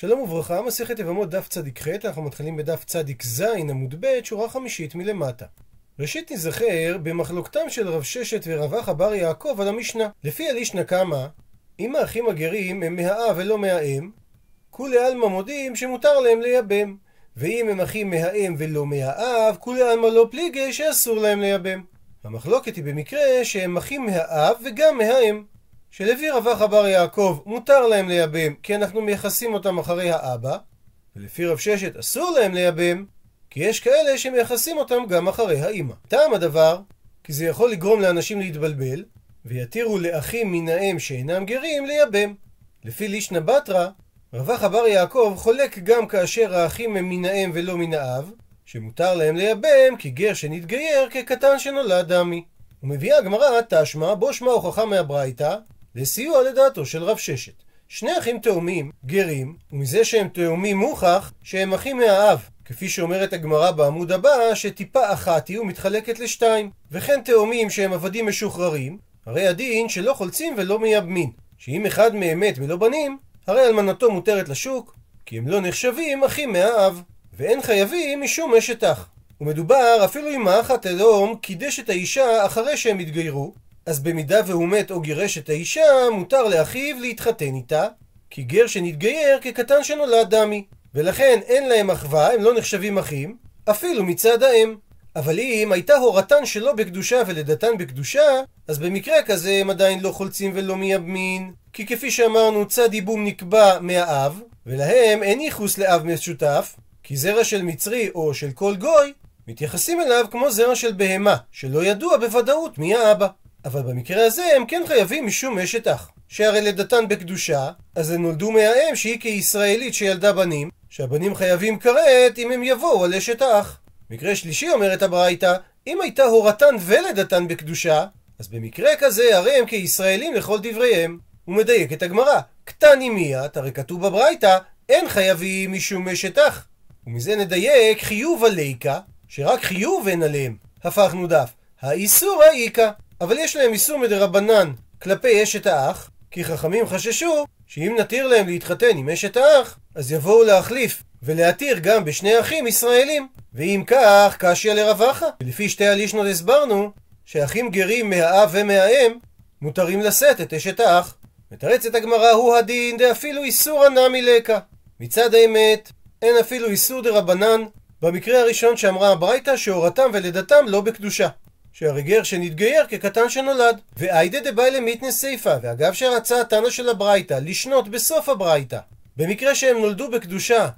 שלום וברכה, מסכת יבמות דף צדיק ח', אנחנו מתחילים בדף צדיק ז' עמוד ב', שורה חמישית מלמטה. ראשית נזכר במחלוקתם של רב ששת ורב אחא בר יעקב על המשנה. לפי הלישנא קמא, אם האחים הגרים הם מהאב ולא מהאם, כולי עלמא מודים שמותר להם לייבם. ואם הם אחים מהאם ולא מהאב, כולי עלמא לא פליגי שאסור להם לייבם. המחלוקת היא במקרה שהם אחים מהאב וגם מהאם. שלפי רב אחא בר יעקב מותר להם לייבם כי אנחנו מייחסים אותם אחרי האבא, ולפי רב ששת אסור להם לייבם כי יש כאלה שמייחסים אותם גם אחרי האימא. טעם הדבר, כי זה יכול לגרום לאנשים להתבלבל, ויתירו לאחים מן האם שאינם גרים לייבם. לפי לישנא בתרא, רב אחא בר יעקב חולק גם כאשר האחים הם מן האם ולא מן האב, שמותר להם לייבם כי גר שנתגייר כקטן שנולד דמי. ומביאה הגמרא תשמע בו שמע הוכחה מהברייתא לסיוע לדעתו של רב ששת. שני אחים תאומים, גרים, ומזה שהם תאומים מוכח שהם אחים מהאב, כפי שאומרת הגמרא בעמוד הבא, שטיפה אחת היא ומתחלקת לשתיים. וכן תאומים שהם עבדים משוחררים, הרי הדין שלא חולצים ולא מייבמין, שאם אחד מהם מת ולא בנים, הרי אלמנתו מותרת לשוק, כי הם לא נחשבים אחים מהאב, ואין חייבים משום אשת אח. ומדובר אפילו אם האח התאום קידש את האישה אחרי שהם התגיירו, אז במידה והוא מת או גירש את האישה, מותר לאחיו להתחתן איתה, כי גר שנתגייר כקטן שנולד דמי. ולכן אין להם אחווה, הם לא נחשבים אחים, אפילו מצד האם. אבל אם הייתה הורתן שלו בקדושה ולידתן בקדושה, אז במקרה כזה הם עדיין לא חולצים ולא מייבמין. כי כפי שאמרנו, צד ייבום נקבע מהאב, ולהם אין ייחוס לאב משותף, כי זרע של מצרי או של כל גוי, מתייחסים אליו כמו זרע של בהמה, שלא ידוע בוודאות מי האבא. אבל במקרה הזה הם כן חייבים משום אשת אח. שהרי לידתן בקדושה, אז הן נולדו מהאם שהיא כישראלית שילדה בנים, שהבנים חייבים כרת אם הם יבואו על אשת האח. מקרה שלישי אומרת הברייתא, אם הייתה הורתן ולידתן בקדושה, אז במקרה כזה הרי הם כישראלים לכל דבריהם. הוא מדייק את הגמרא, קטני מיית, הרי כתוב בברייתא, אין חייבים משום אשת אח. ומזה נדייק חיוב הליקה, שרק חיוב אין עליהם. הפכנו דף. האיסור האיכא. אבל יש להם איסור מדרבנן כלפי אשת האח, כי חכמים חששו שאם נתיר להם להתחתן עם אשת האח, אז יבואו להחליף ולהתיר גם בשני אחים ישראלים. ואם כך, קשיא לרווחה. ולפי שתי הלישנות הסברנו שאחים גרים מהאב ומהאם מותרים לשאת את אשת האח. מתרצת הגמרא הוא הדין דאפילו איסור הנמי לקה. מצד האמת, אין אפילו איסור דרבנן במקרה הראשון שאמרה הברייתא שהורתם ולידתם לא בקדושה. שהרי גר שנתגייר כקטן שנולד. ואיידה דבאי למיתנס סיפא, ואגב שרצה התנא של הברייתא לשנות בסוף הברייתא, במקרה שהם נולדו בקדושה,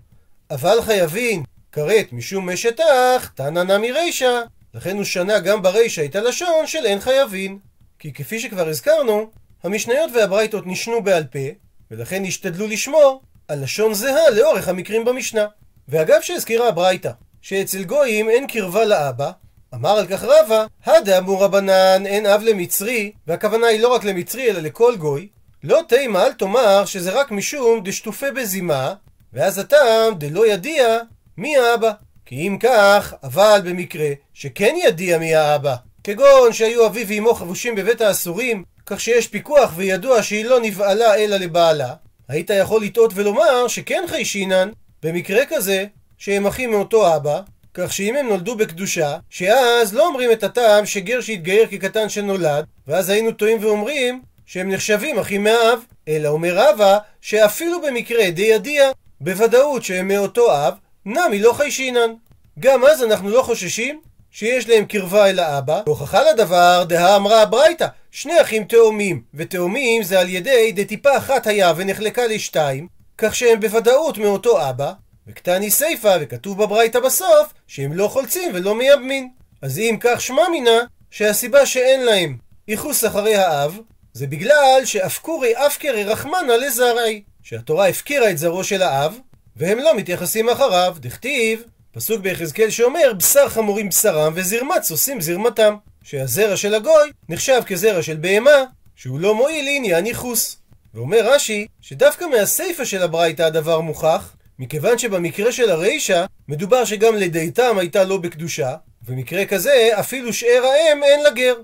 אבל חייבים כרת משום אח, תנא נמי רישא, לכן הוא שנה גם ברישא את הלשון של אין חייבים. כי כפי שכבר הזכרנו, המשניות והברייתות נשנו בעל פה, ולכן השתדלו לשמור על לשון זהה לאורך המקרים במשנה. ואגב שהזכירה הברייתא, שאצל גויים אין קרבה לאבא, אמר על כך רבא, הדאמור רבנן אין אב למצרי, והכוונה היא לא רק למצרי אלא לכל גוי, לא תימה אל תאמר שזה רק משום דשטופה בזימה, ואז הטעם דלא ידיע מי האבא. כי אם כך, אבל במקרה שכן ידיע מי האבא, כגון שהיו אביו ואמו חבושים בבית האסורים, כך שיש פיקוח וידוע שהיא לא נבעלה אלא לבעלה, היית יכול לטעות ולומר שכן חיישינן, במקרה כזה, שהם אחים מאותו אבא, כך שאם הם נולדו בקדושה, שאז לא אומרים את הטעם שגר שהתגייר כקטן שנולד, ואז היינו טועים ואומרים שהם נחשבים אחים מאב, אלא אומר רבא שאפילו במקרה די ידיע, בוודאות שהם מאותו אב, נמי לא חיישינן. גם אז אנחנו לא חוששים שיש להם קרבה אל האבא. הוכחה לדבר, דהה אמרה הברייתא, שני אחים תאומים, ותאומים זה על ידי דטיפה אחת היה ונחלקה לשתיים, כך שהם בוודאות מאותו אבא, וקטני סיפא, וכתוב בברייתא בסוף, שהם לא חולצים ולא מייבמין. אז אם כך שמע מינה, שהסיבה שאין להם ייחוס אחרי האב, זה בגלל שאפקורי אפקרי רחמנא לזרעי, שהתורה הפקירה את זרעו של האב, והם לא מתייחסים אחריו, דכתיב, פסוק ביחזקאל שאומר, בשר חמורים בשרם וזרמץ עושים זרמתם. שהזרע של הגוי נחשב כזרע של בהמה, שהוא לא מועיל לעניין ייחוס. ואומר רש"י, שדווקא מהסיפא של הברייתא הדבר מוכח, מכיוון שבמקרה של הרישא, מדובר שגם לידתם הייתה לא בקדושה, ובמקרה כזה אפילו שאר האם אין לגר,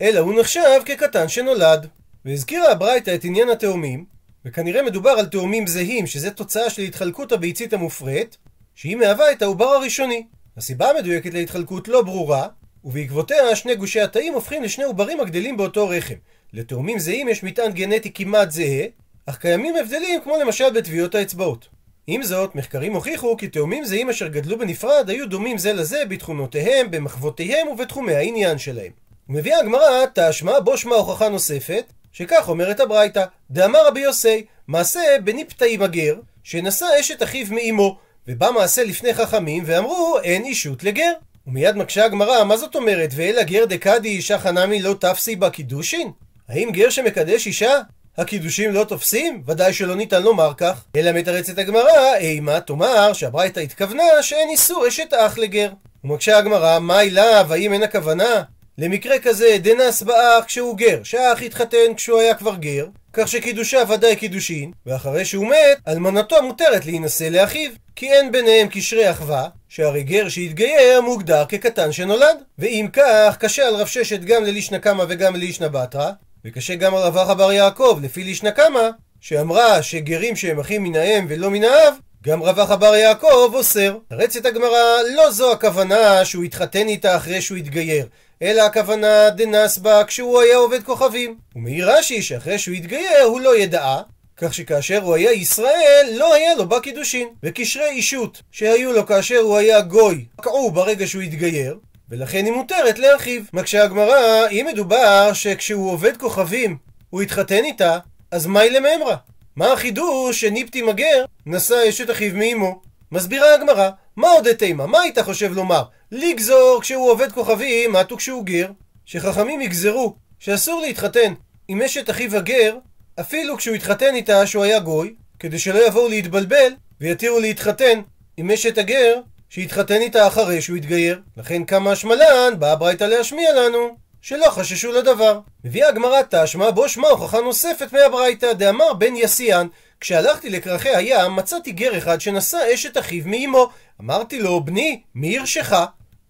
אלא הוא נחשב כקטן שנולד. והזכירה הברייתא את עניין התאומים, וכנראה מדובר על תאומים זהים, שזה תוצאה של התחלקות הביצית המופרית, שהיא מהווה את העובר הראשוני. הסיבה המדויקת להתחלקות לא ברורה, ובעקבותיה שני גושי התאים הופכים לשני עוברים הגדלים באותו רחם. לתאומים זהים יש מטען גנטי כמעט זהה, אך קיימים הבדלים כמו למשל בטביעות האצבעות. עם זאת, מחקרים הוכיחו כי תאומים זהים אשר גדלו בנפרד היו דומים זה לזה בתכונותיהם, במחוותיהם ובתחומי העניין שלהם. ומביאה הגמרא תשמע בו שמע הוכחה נוספת, שכך אומרת הברייתא, דאמר רבי יוסי, מעשה בניפתאי מגר, שנשא אשת אחיו מאמו, ובא מעשה לפני חכמים ואמרו אין אישות לגר. ומיד מקשה הגמרא, מה זאת אומרת, ואל הגר דקדי אישה חנמי לא תפסי בה קידושין? האם גר שמקדש אישה, הקידושים לא תופסים? ודאי שלא ניתן לומר כך. אלא מתרצת הגמרא, אימה תאמר שהברייתא התכוונה שאין איסור אשת אח לגר. ומקשה הגמרא, מאי לאו, האם אין הכוונה? למקרה כזה, דנסבה כשהוא גר, שהאח התחתן כשהוא היה כבר גר, כך שקידושה ודאי קידושין, ואחרי שהוא מת, אלמנתו מותרת להינשא לאחיו, כי אין ביניהם קשרי אחווה, שהרי גר שהתגייר מוגדר כקטן שנולד. ואם כך, קשה על רב ששת גם ללישנא קמא וגם ללישנא בתרא, וקשה גם על רב אחא בר יעקב לפי לישנא קמא, שאמרה שגרים שהם אחים מן האם ולא מן האב, גם רב אחא בר יעקב אוסר. מתרצת הגמרא, לא זו הכוונה שהוא התחתן איתה אחרי שהוא התגייר, אלא הכוונה דנסבה כשהוא היה עובד כוכבים. ומעיר רש"י שאחרי שהוא התגייר הוא לא ידעה, כך שכאשר הוא היה ישראל, לא היה לו בה קידושין. וקשרי אישות שהיו לו כאשר הוא היה גוי, פקעו ברגע שהוא התגייר, ולכן היא מותרת לאחיו. מקשה הגמרא, אם מדובר שכשהוא עובד כוכבים, הוא התחתן איתה, אז מהי לממרא? מה החידוש שניפטי מגר נשא אשת אחיו מאמו? מסבירה הגמרא, מה עוד תימה? מה היית חושב לומר? לגזור כשהוא עובד כוכבים, מתו כשהוא גר? שחכמים יגזרו שאסור להתחתן עם אשת אחיו הגר, אפילו כשהוא התחתן איתה שהוא היה גוי, כדי שלא יבואו להתבלבל ויתירו להתחתן עם אשת הגר שהתחתן איתה אחרי שהוא התגייר. לכן כמה השמלן באה הברייתא להשמיע לנו שלא חששו לדבר. מביאה הגמרא תשמע בו שמע הוכחה נוספת מהברייתא דאמר בן יסיאן כשהלכתי לכרכי הים מצאתי גר אחד שנשא אשת אחיו מאמו אמרתי לו בני מי ירשך?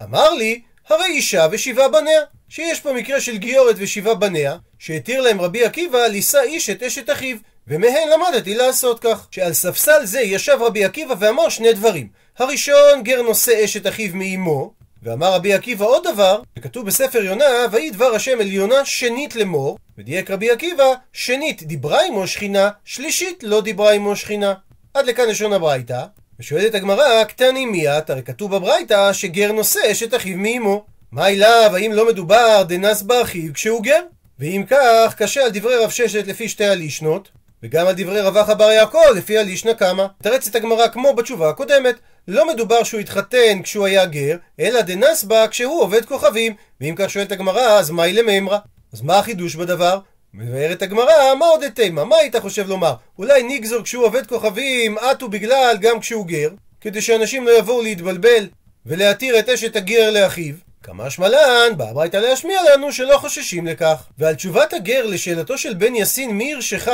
אמר לי הרי אישה ושבעה בניה שיש פה מקרה של גיורת ושבעה בניה שהתיר להם רבי עקיבא לישא איש את אשת אחיו ומהן למדתי לעשות כך שעל ספסל זה ישב רבי עקיבא ואמר שני דברים הראשון גר נושא אשת אחיו מאמו ואמר רבי עקיבא עוד דבר, שכתוב בספר יונה, ויהי דבר השם אל יונה שנית לאמור, ודייק רבי עקיבא, שנית דיברה עמו שכינה, שלישית לא דיברה עמו שכינה. עד לכאן לשון הברייתא, ושואלת הגמרא, קתני מיהת, הרי כתוב בברייתא שגר נושא אשת אחיו מאמו. מאי לאו, האם לא מדובר דנסבה כשהוא גר? ואם כך, קשה על דברי רב ששת לפי שתי הלישנות, וגם על דברי רב אחא בר יעקב לפי הלישנא קמא. מתרצת הגמרא כמו בתשובה הקודמת, לא מדובר שהוא התחתן כשהוא היה גר, אלא דנסבה כשהוא עובד כוכבים. ואם כך שואלת הגמרא, אז מאי למימרא? אז מה החידוש בדבר? מבארת הגמרא, מהו דתימא? מה היית חושב לומר? אולי נגזור כשהוא עובד כוכבים, אטו בגלל גם כשהוא גר, כדי שאנשים לא יבואו להתבלבל ולהתיר את אשת הגר לאחיו. כמה שמלן, בא הביתה להשמיע לנו שלא חוששים לכך. ועל תשובת הגר לשאלתו של בן יסין מי הרשך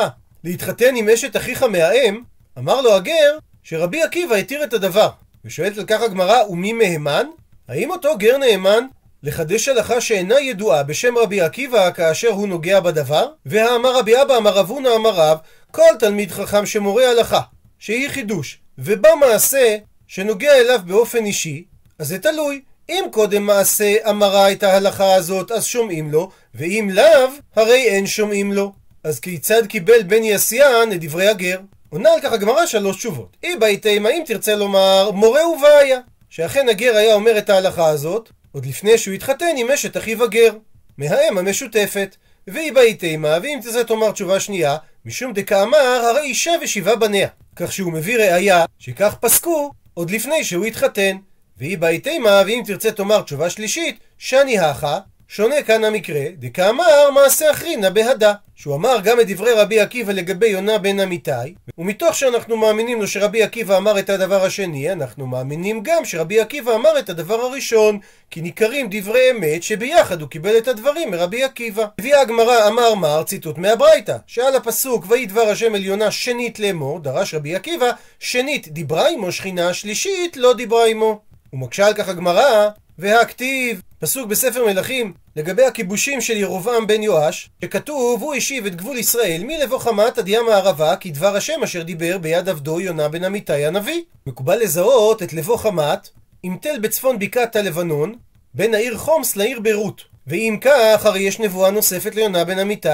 להתחתן עם אשת אחיך מהאם, אמר לו הגר שרבי עקיבא התיר את הדבר. ושואלת על כך הגמרא, ומי מהימן? האם אותו גר נאמן לחדש הלכה שאינה ידועה בשם רבי עקיבא כאשר הוא נוגע בדבר? והאמר רבי אבא אמר רבונה אמר רב, כל תלמיד חכם שמורה הלכה, שהיא חידוש, ובא מעשה שנוגע אליו באופן אישי, אז זה תלוי. אם קודם מעשה אמרה את ההלכה הזאת, אז שומעים לו, ואם לאו, הרי אין שומעים לו. אז כיצד קיבל בן יסיאן את דברי הגר? עונה על כך הגמרא שלוש תשובות. אי בהיתמה אם תרצה לומר מורה ובעיה, שאכן הגר היה אומר את ההלכה הזאת, עוד לפני שהוא התחתן עם אשת אחיו הגר, מהאם המשותפת. ואי בהיתמה, ואם תרצה תאמר תשובה שנייה, משום דקאמר הרי אישה ושבעה בניה. כך שהוא מביא ראיה שכך פסקו עוד לפני שהוא התחתן. ואי בהיתמה, ואם תרצה תאמר תשובה שלישית, שאני הכה, שונה כאן המקרה, דקאמר מעשה אחרינא בהדה. שהוא אמר גם את דברי רבי עקיבא לגבי יונה בן אמיתי, ומתוך שאנחנו מאמינים לו שרבי עקיבא אמר את הדבר השני, אנחנו מאמינים גם שרבי עקיבא אמר את הדבר הראשון, כי ניכרים דברי אמת שביחד הוא קיבל את הדברים מרבי עקיבא. הביאה הגמרא אמר מר ציטוט מהברייתא, שעל הפסוק ויהי דבר השם אל יונה שנית לאמור, דרש רבי עקיבא, שנית דיברה עמו שכינה, שלישית לא דיברה עמו. ומקשה על כך הגמרא, והכתיב, פסוק בספר מלכים, לגבי הכיבושים של ירובעם בן יואש, שכתוב, הוא השיב את גבול ישראל מלבוא חמת עד ים הערבה, כי דבר השם אשר דיבר ביד עבדו יונה בן אמיתי הנביא. מקובל לזהות את לבוא חמת עם תל בצפון בקעת הלבנון, בין העיר חומס לעיר ביירות. ואם כך, הרי יש נבואה נוספת ליונה בן אמיתי,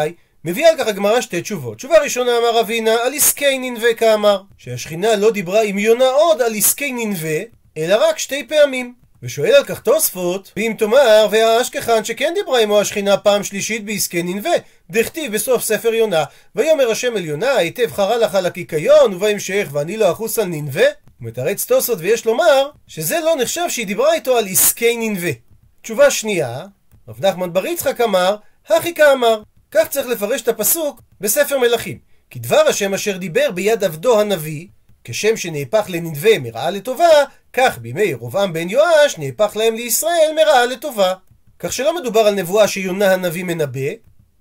מביאה על כך הגמרא שתי תשובות. תשובה ראשונה אמר אבינה על עסקי ננבה כאמר, שהשכינה לא דיברה עם יונה עוד על עסקי ננבה, אלא רק שתי פעמים. ושואל על כך תוספות, ואם תאמר, והאשכחן שכן דיברה עמו השכינה פעם שלישית בעסקי ננבה, דכתיב בסוף ספר יונה, ויאמר השם אל יונה, היטב חרה לך על הקיקיון, ובהמשך, ואני לא אחוס על ננבה? הוא מתרץ תוספות ויש לומר, שזה לא נחשב שהיא דיברה איתו על עסקי ננבה. תשובה שנייה, רב נחמן בר יצחק אמר, הכי כאמר. כך צריך לפרש את הפסוק בספר מלכים. כי דבר השם אשר דיבר ביד עבדו הנביא, כשם שנהפך לנדבה מרעה לטובה, כך בימי ירובעם בן יואש נהפך להם לישראל מרעה לטובה. כך שלא מדובר על נבואה שיונה הנביא מנבא,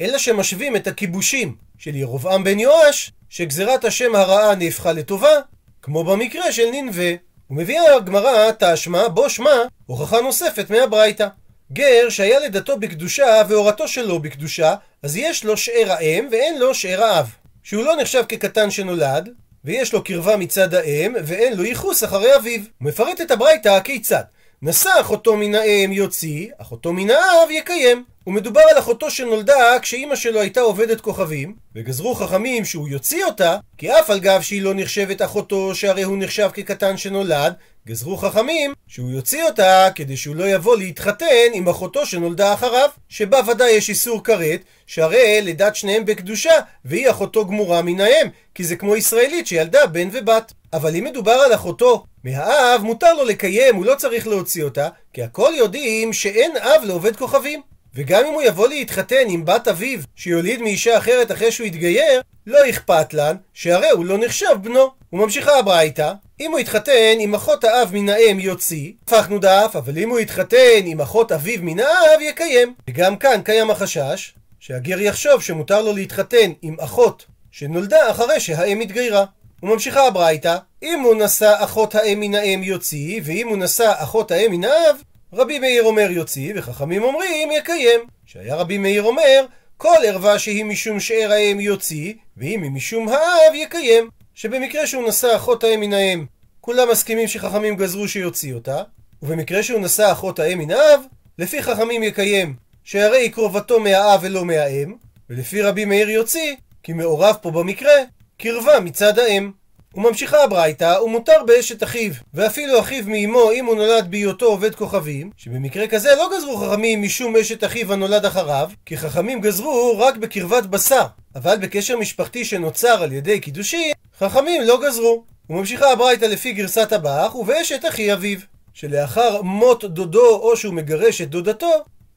אלא שמשווים את הכיבושים של ירובעם בן יואש, שגזירת השם הרעה נהפכה לטובה, כמו במקרה של ננבה. ומביאה הגמרא תשמע בו שמע הוכחה נוספת מהברייתא. גר שהיה לדתו בקדושה והורתו שלו בקדושה, אז יש לו שאר האם ואין לו שאר האב. שהוא לא נחשב כקטן שנולד, ויש לו קרבה מצד האם, ואין לו ייחוס אחרי אביו. הוא מפרט את הברייתא הכיצד. נשא אחותו מן האם יוציא, אחותו מן האב יקיים. ומדובר על אחותו שנולדה כשאימא שלו הייתה עובדת כוכבים, וגזרו חכמים שהוא יוציא אותה, כי אף על גב שהיא לא נחשבת אחותו, שהרי הוא נחשב כקטן שנולד, גזרו חכמים שהוא יוציא אותה כדי שהוא לא יבוא להתחתן עם אחותו שנולדה אחריו, שבה ודאי יש איסור כרת, שהרי לידת שניהם בקדושה, והיא אחותו גמורה מן האם, כי זה כמו ישראלית שילדה בן ובת. אבל אם מדובר על אחותו מהאב, מותר לו לקיים, הוא לא צריך להוציא אותה, כי הכל יודעים שאין אב לעובד כוכבים. וגם אם הוא יבוא להתחתן עם בת אביו שיוליד מאישה אחרת אחרי שהוא יתגייר, לא אכפת לן, שהרי הוא לא נחשב בנו. וממשיכה הברייתא, אם הוא יתחתן עם אחות האב מן האם יוציא, הפכנו דף, אבל אם הוא יתחתן עם אחות אביו מן האב יקיים. וגם כאן קיים החשש שהגר יחשוב שמותר לו להתחתן עם אחות שנולדה אחרי שהאם התגיירה. וממשיכה הברייתא, אם הוא נשא אחות האם מן האם יוציא, ואם הוא נשא אחות האם מן האב, רבי מאיר אומר יוציא, וחכמים אומרים יקיים. שהיה רבי מאיר אומר, כל ערווה שהיא משום שאר האם יוציא, ואם היא משום האב יקיים. שבמקרה שהוא נשא אחות האם מן האם, כולם מסכימים שחכמים גזרו שיוציא אותה, ובמקרה שהוא נשא אחות האם מן האב, לפי חכמים יקיים, שהרי היא קרובתו מהאב ולא מהאם, ולפי רבי מאיר יוציא, כי מעורב פה במקרה, קרבה מצד האם. וממשיכה הברייתא, ומותר באשת אחיו, ואפילו אחיו מאמו אם הוא נולד בהיותו עובד כוכבים, שבמקרה כזה לא גזרו חכמים משום אשת אחיו הנולד אחריו, כי חכמים גזרו רק בקרבת בשר, אבל בקשר משפחתי שנוצר על ידי קידושין, חכמים לא גזרו. וממשיכה הברייתא לפי גרסת הבח, ובאשת אחי אביו, שלאחר מות דודו או שהוא מגרש את דודתו,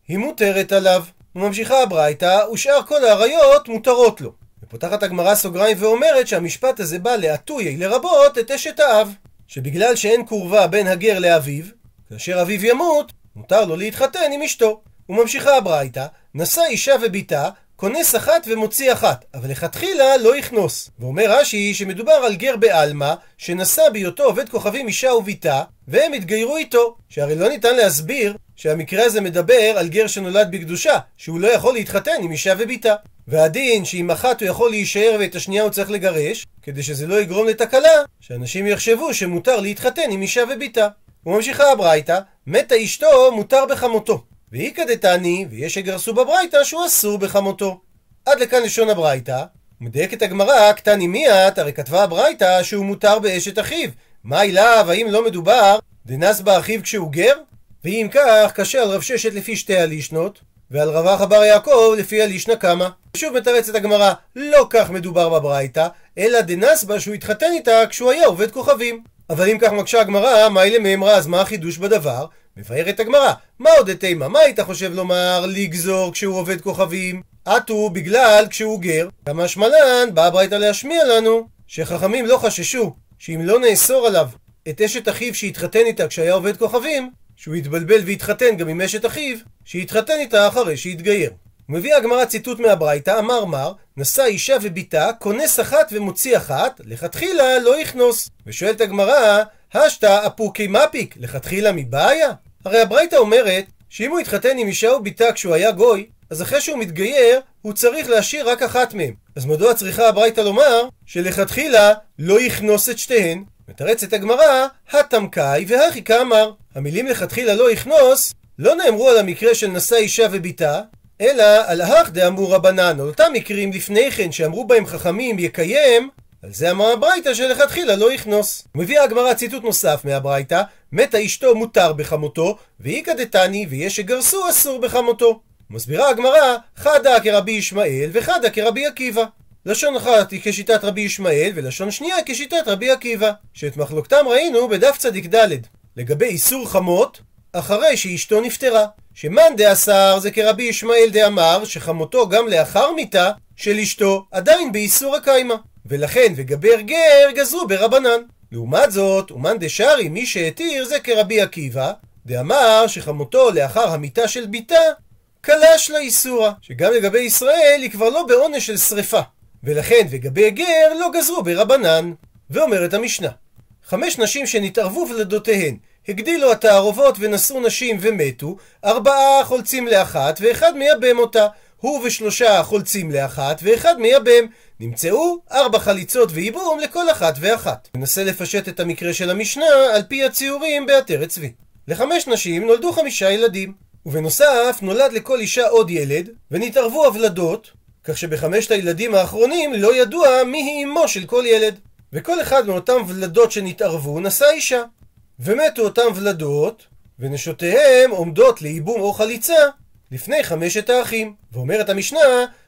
היא מותרת עליו. וממשיכה הברייתא, ושאר כל האריות מותרות לו. ופותחת הגמרא סוגריים ואומרת שהמשפט הזה בא להטויי לרבות את אשת האב. שבגלל שאין קורבה בין הגר לאביו, כאשר אביו ימות, מותר לו להתחתן עם אשתו. וממשיכה הברייתא, נשא אישה ובתה, כונס אחת ומוציא אחת, אבל לכתחילה לא יכנוס. ואומר רש"י שמדובר על גר בעלמא, שנשא בהיותו עובד כוכבים אישה ובתה, והם התגיירו איתו. שהרי לא ניתן להסביר שהמקרה הזה מדבר על גר שנולד בקדושה, שהוא לא יכול להתחתן עם אישה ובתה. והדין שעם אחת הוא יכול להישאר ואת השנייה הוא צריך לגרש, כדי שזה לא יגרום לתקלה, שאנשים יחשבו שמותר להתחתן עם אישה ובתה. וממשיכה הברייתא, מתה אשתו מותר בחמותו. ואיכא דתני, ויש שגרסו בברייתא שהוא אסור בחמותו. עד לכאן לשון הברייתא. מדייקת הגמרא, קתני מיהת, הרי כתבה הברייתא שהוא מותר באשת אחיו. מאי לאו, האם לא מדובר דנסבה כשהוא גר? ואם כך, קשה על רב ששת לפי שתי הלישנות, ועל רב אחא בר יעקב לפי הלישנא קמא. שוב מתרצת הגמרא, לא כך מדובר בברייתא, אלא דנסבה שהוא התחתן איתה כשהוא היה עובד כוכבים. אבל אם כך מקשה הגמרא, מאי למימרא, אז מה החידוש בדבר? מבארת הגמרא, מה עוד תימא? מה היית חושב לומר לגזור כשהוא עובד כוכבים? עטו בגלל כשהוא גר. כמה שמלן באה הברייתא להשמיע לנו שחכמים לא חששו שאם לא נאסור עליו את אשת אחיו שהתחתן איתה כשהיה עובד כוכבים, שהוא יתבלבל ויתחתן גם עם אשת אחיו, שיתחתן איתה אחרי שיתגייר. מביא הגמרא ציטוט מהברייתא, אמר מר, נשא אישה ובתה, כונס אחת ומוציא אחת, לכתחילה לא יכנוס. ושואלת הגמרא, השתא אפוקי מפיק, לכתחילה מבעיה? הרי הברייתא אומרת שאם הוא התחתן עם אישה וביתה כשהוא היה גוי, אז אחרי שהוא מתגייר, הוא צריך להשאיר רק אחת מהם. אז מדוע צריכה הברייתא לומר שלכתחילה לא יכנוס את שתיהן? מתרצת הגמרא, התמקאי והכי כאמר. המילים לכתחילה לא יכנוס לא נאמרו על המקרה של נשא אישה וביתה, אלא על האח דאמרו רבנן, על אותם מקרים לפני כן שאמרו בהם חכמים יקיים, על זה אמר הברייתא שלכתחילה לא יכנוס. מביאה הגמרא ציטוט נוסף מהברייתא, מתה אשתו מותר בחמותו, ואיכא דתני ויש שגרסו אסור בחמותו. מסבירה הגמרא, חדה כרבי ישמעאל וחדה כרבי עקיבא. לשון אחת היא כשיטת רבי ישמעאל, ולשון שנייה כשיטת רבי עקיבא, שאת מחלוקתם ראינו בדף צדיק ד' לגבי איסור חמות, אחרי שאשתו נפטרה. שמאן דאסר זה כרבי ישמעאל דאמר, שחמותו גם לאחר מיתה של אשתו עדיין באיסור הקיימא. ולכן וגבר גר גזרו ברבנן. לעומת זאת, אומן דשארי מי שהתיר זה כרבי עקיבא, דאמר שחמותו לאחר המיתה של ביתה קלש לאיסורה, שגם לגבי ישראל היא כבר לא בעונש של שרפה. ולכן וגבי גר לא גזרו ברבנן. ואומרת המשנה, חמש נשים שנתערבו ולדותיהן, הגדילו התערובות ונשאו נשים ומתו, ארבעה חולצים לאחת ואחד מייבם אותה. הוא ושלושה חולצים לאחת ואחד מייבם. נמצאו ארבע חליצות וייבום לכל אחת ואחת. ננסה לפשט את המקרה של המשנה על פי הציורים בעטרת צבי. לחמש נשים נולדו חמישה ילדים, ובנוסף נולד לכל אישה עוד ילד, ונתערבו הוולדות, כך שבחמשת הילדים האחרונים לא ידוע מי היא אמו של כל ילד. וכל אחד מאותם ולדות שנתערבו נשא אישה. ומתו אותם ולדות, ונשותיהם עומדות לייבום או חליצה לפני חמשת האחים. ואומרת המשנה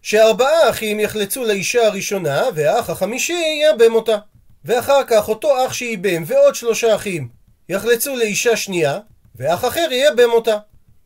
שארבעה אחים יחלצו לאישה הראשונה, והאח החמישי ייבם אותה. ואחר כך אותו אח שייבם ועוד שלושה אחים יחלצו לאישה שנייה, ואח אחר ייבם אותה.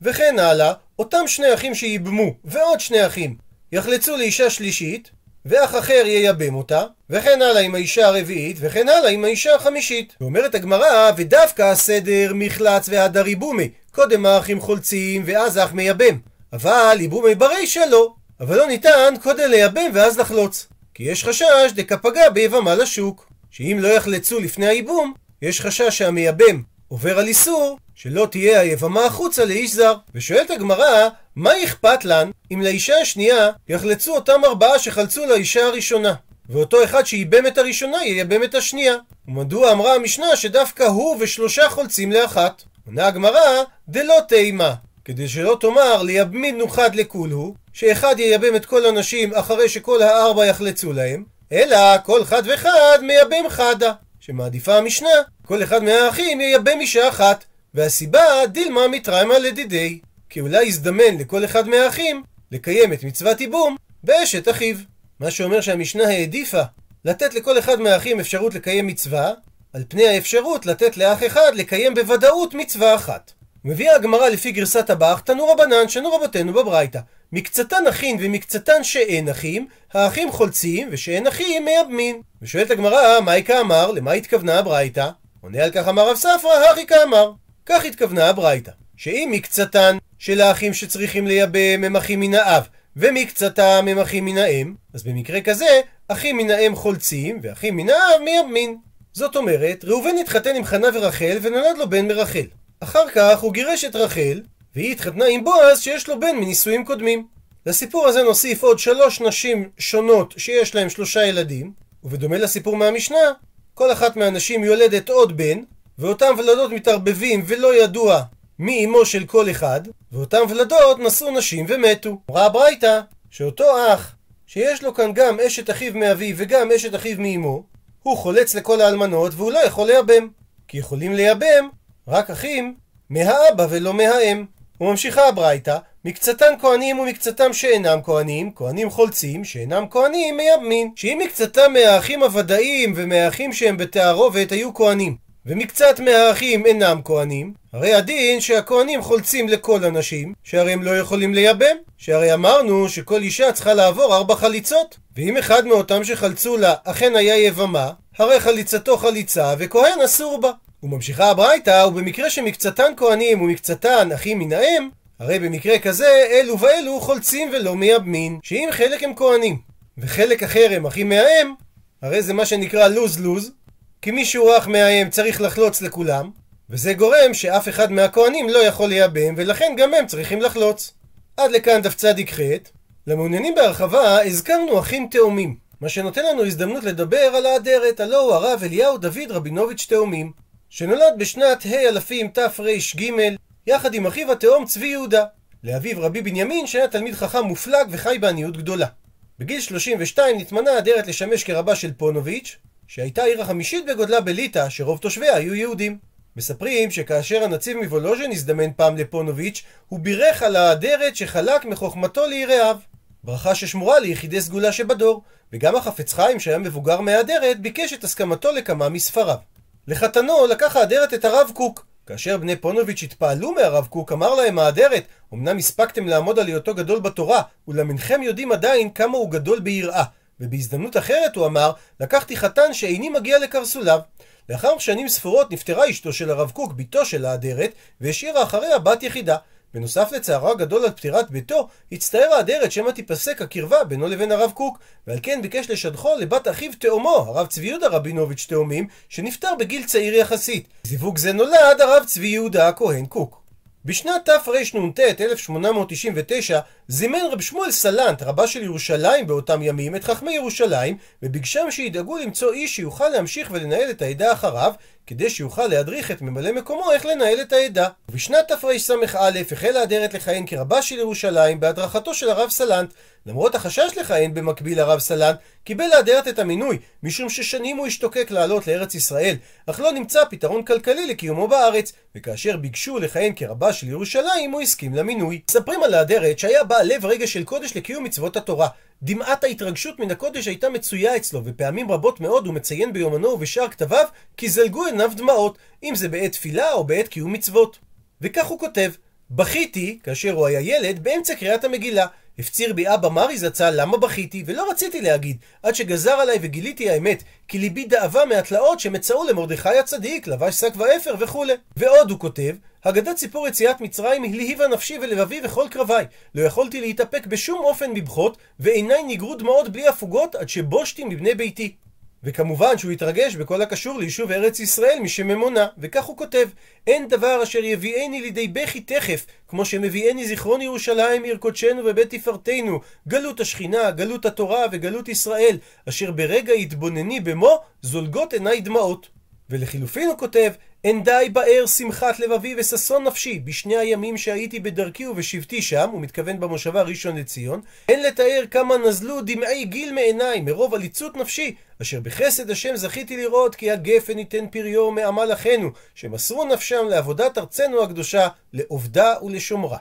וכן הלאה, אותם שני אחים שייבמו ועוד שני אחים יחלצו לאישה שלישית, ואח אחר ייבם אותה, וכן הלאה עם האישה הרביעית, וכן הלאה עם האישה החמישית. ואומרת הגמרא, ודווקא הסדר מחלץ והדר ייבומי. קודם האחים חולצים, ואז האח מייבם. אבל ייבומי ברישא לא. אבל לא ניתן קודם לייבם ואז לחלוץ. כי יש חשש דקפגע ביבמה לשוק. שאם לא יחלצו לפני הייבום, יש חשש שהמייבם עובר על איסור שלא תהיה היבמה החוצה לאיש זר. ושואלת הגמרא, מה אכפת לן אם לאישה השנייה יחלצו אותם ארבעה שחלצו לאישה הראשונה, ואותו אחד שייבם את הראשונה ייבם את השנייה? ומדוע אמרה המשנה שדווקא הוא ושלושה חולצים לאחת? עונה הגמרא, דלא תימה. כדי שלא תאמר ליבמין נוחד לכולהו, שאחד ייבם את כל הנשים אחרי שכל הארבע יחלצו להם, אלא כל חד וחד מייבם חדה. שמעדיפה המשנה, כל אחד מהאחים ייבם אישה אחת, והסיבה דילמה מתריימה לדידי, כי אולי יזדמן לכל אחד מהאחים לקיים את מצוות ייבום באשת אחיו. מה שאומר שהמשנה העדיפה לתת לכל אחד מהאחים אפשרות לקיים מצווה, על פני האפשרות לתת לאח אחד לקיים בוודאות מצווה אחת. מביאה הגמרא לפי גרסת הבח, תנו רבנן, שנו רבותינו בברייתא. מקצתן אחין ומקצתן שאין אחים, האחים חולצים ושאין אחים מייבמין. ושואלת הגמרא, מהי כאמר? למה התכוונה הברייתא? עונה על כך אמר רב ספרא, הכי כאמר. כך התכוונה הברייתא, שאם מקצתן של האחים שצריכים לייבם הם אחים מן האב, ומקצתם הם אחים מן האם, אז במקרה כזה, אחים מן האם חולצים, ואחים מן האב מייבמין. זאת אומרת, ראובן התחתן עם חנה ורחל, ונולד לו בן מרחל. אחר כך הוא גירש את רחל, והיא התחתנה עם בועז שיש לו בן מנישואים קודמים. לסיפור הזה נוסיף עוד שלוש נשים שונות שיש להם שלושה ילדים, ובדומה לסיפור מהמשנה, כל אחת מהנשים יולדת עוד בן, ואותם ולדות מתערבבים ולא ידוע מי אמו של כל אחד, ואותם ולדות נשאו נשים ומתו. אמרה הברייתא שאותו אח שיש לו כאן גם אשת אחיו מאביו וגם אשת אחיו מאמו, הוא חולץ לכל האלמנות והוא לא יכול לייבם. כי יכולים לייבם רק אחים מהאבא ולא מהאם. וממשיכה הברייתא, מקצתן כהנים ומקצתם שאינם כהנים, כהנים חולצים, שאינם כהנים מייבמין. שאם מקצתם מהאחים הוודאיים ומהאחים שהם בתערובת היו כהנים, ומקצת מהאחים אינם כהנים, הרי הדין שהכהנים חולצים לכל הנשים, שהרי הם לא יכולים לייבם, שהרי אמרנו שכל אישה צריכה לעבור ארבע חליצות, ואם אחד מאותם שחלצו לה אכן היה יבמה, הרי חליצתו חליצה וכהן אסור בה. וממשיכה הברייתא, ובמקרה שמקצתן כהנים ומקצתן אחים מן האם, הרי במקרה כזה אלו ואלו חולצים ולא מייבמין, שאם חלק הם כהנים וחלק אחר הם אחים מהאם, הרי זה מה שנקרא לוז-לוז, כי מי שהוא אח מהאם צריך לחלוץ לכולם, וזה גורם שאף אחד מהכהנים לא יכול לייבם, ולכן גם הם צריכים לחלוץ. עד לכאן דף צדיק ח'. למעוניינים בהרחבה, הזכרנו אחים תאומים, מה שנותן לנו הזדמנות לדבר על האדרת, הלא הוא הרב אליהו דוד רבינוביץ' תאומים, שנולד בשנת ה' אלפים תר"ג, יחד עם אחיו התאום צבי יהודה, לאביו רבי בנימין שהיה תלמיד חכם מופלג וחי בעניות גדולה. בגיל 32 נתמנה אדרת לשמש כרבה של פונוביץ', שהייתה העיר החמישית בגודלה בליטא, שרוב תושביה היו יהודים. מספרים שכאשר הנציב מוולוז'ין הזדמן פעם לפונוביץ', הוא בירך על האדרת שחלק מחוכמתו ליראיו. ברכה ששמורה ליחידי סגולה שבדור, וגם החפץ חיים שהיה מבוגר מהאדרת ביקש את הסכמתו לכמה מספריו. לחתנו לקח האדרת את הרב קוק. כאשר בני פונוביץ' התפעלו מהרב קוק, אמר להם האדרת, אמנם הספקתם לעמוד על היותו גדול בתורה, אולם אינכם יודעים עדיין כמה הוא גדול ביראה. ובהזדמנות אחרת הוא אמר, לקחתי חתן שאיני מגיע לקרסוליו. לאחר שנים ספורות נפטרה אשתו של הרב קוק, בתו של האדרת, והשאירה אחריה בת יחידה. בנוסף לצערו הגדול על פטירת ביתו, הצטער האדרת שמא תיפסק הקרבה בינו לבין הרב קוק, ועל כן ביקש לשדכו לבת אחיו תאומו, הרב צבי יהודה רבינוביץ' תאומים, שנפטר בגיל צעיר יחסית. זיווג זה נולד הרב צבי יהודה הכהן קוק. בשנת תרנ"ט, 1899, זימן רב שמואל סלנט, רבה של ירושלים באותם ימים, את חכמי ירושלים, וביקשם שידאגו למצוא איש שיוכל להמשיך ולנהל את העדה אחריו, כדי שיוכל להדריך את ממלא מקומו איך לנהל את העדה. ובשנת תרס"א החלה אדרת לכהן כרבה של ירושלים בהדרכתו של הרב סלנט. למרות החשש לכהן במקביל לרב סלנט, קיבל לאדרת את המינוי, משום ששנים הוא השתוקק לעלות לארץ ישראל, אך לא נמצא פתרון כלכלי לקיומו בארץ, וכאשר ביקשו לכהן כרבה של ירושלים, הוא הסכים למינוי. מספרים על האדרת שהיה בעל לב רגע של קודש לקיום מצוות התורה. דמעת ההתרגשות מן הקודש הייתה מצויה אצלו, ופעמים רבות מאוד הוא מציין ביומנו ובשאר כתביו, כי זלגו עיניו דמעות, אם זה בעת תפילה או בעת קיום מצוות. וכך הוא כותב: בכיתי, כאשר הוא היה ילד, באמצע קריאת המגילה. הפציר בי אבא מרי זצ"ל למה בכיתי, ולא רציתי להגיד, עד שגזר עליי וגיליתי האמת, כי ליבי דאבה מהתלאות שמצאו למרדכי הצדיק, לבש שק ואפר וכולי. ועוד הוא כותב, הגדת סיפור יציאת מצרים הלהיבה נפשי ולבבי וכל קרבי. לא יכולתי להתאפק בשום אופן מבכות, ועיניי ניגרו דמעות בלי הפוגות עד שבושתי מבני ביתי. וכמובן שהוא התרגש בכל הקשור ליישוב ארץ ישראל משממונה, וכך הוא כותב: אין דבר אשר יביאני לידי בכי תכף, כמו שמביאני זיכרון ירושלים עיר קודשנו ובית תפארתנו, גלות השכינה, גלות התורה וגלות ישראל, אשר ברגע התבונני במו, זולגות עיניי דמעות. ולחילופין הוא כותב, אין די באר שמחת לבבי וששון נפשי בשני הימים שהייתי בדרכי ובשבתי שם, הוא מתכוון במושבה ראשון לציון, אין לתאר כמה נזלו דמעי גיל מעיניי מרוב עליצות נפשי, אשר בחסד השם זכיתי לראות כי הגפן ייתן פריו מעמל אחינו, שמסרו נפשם לעבודת ארצנו הקדושה, לעובדה ולשומרה.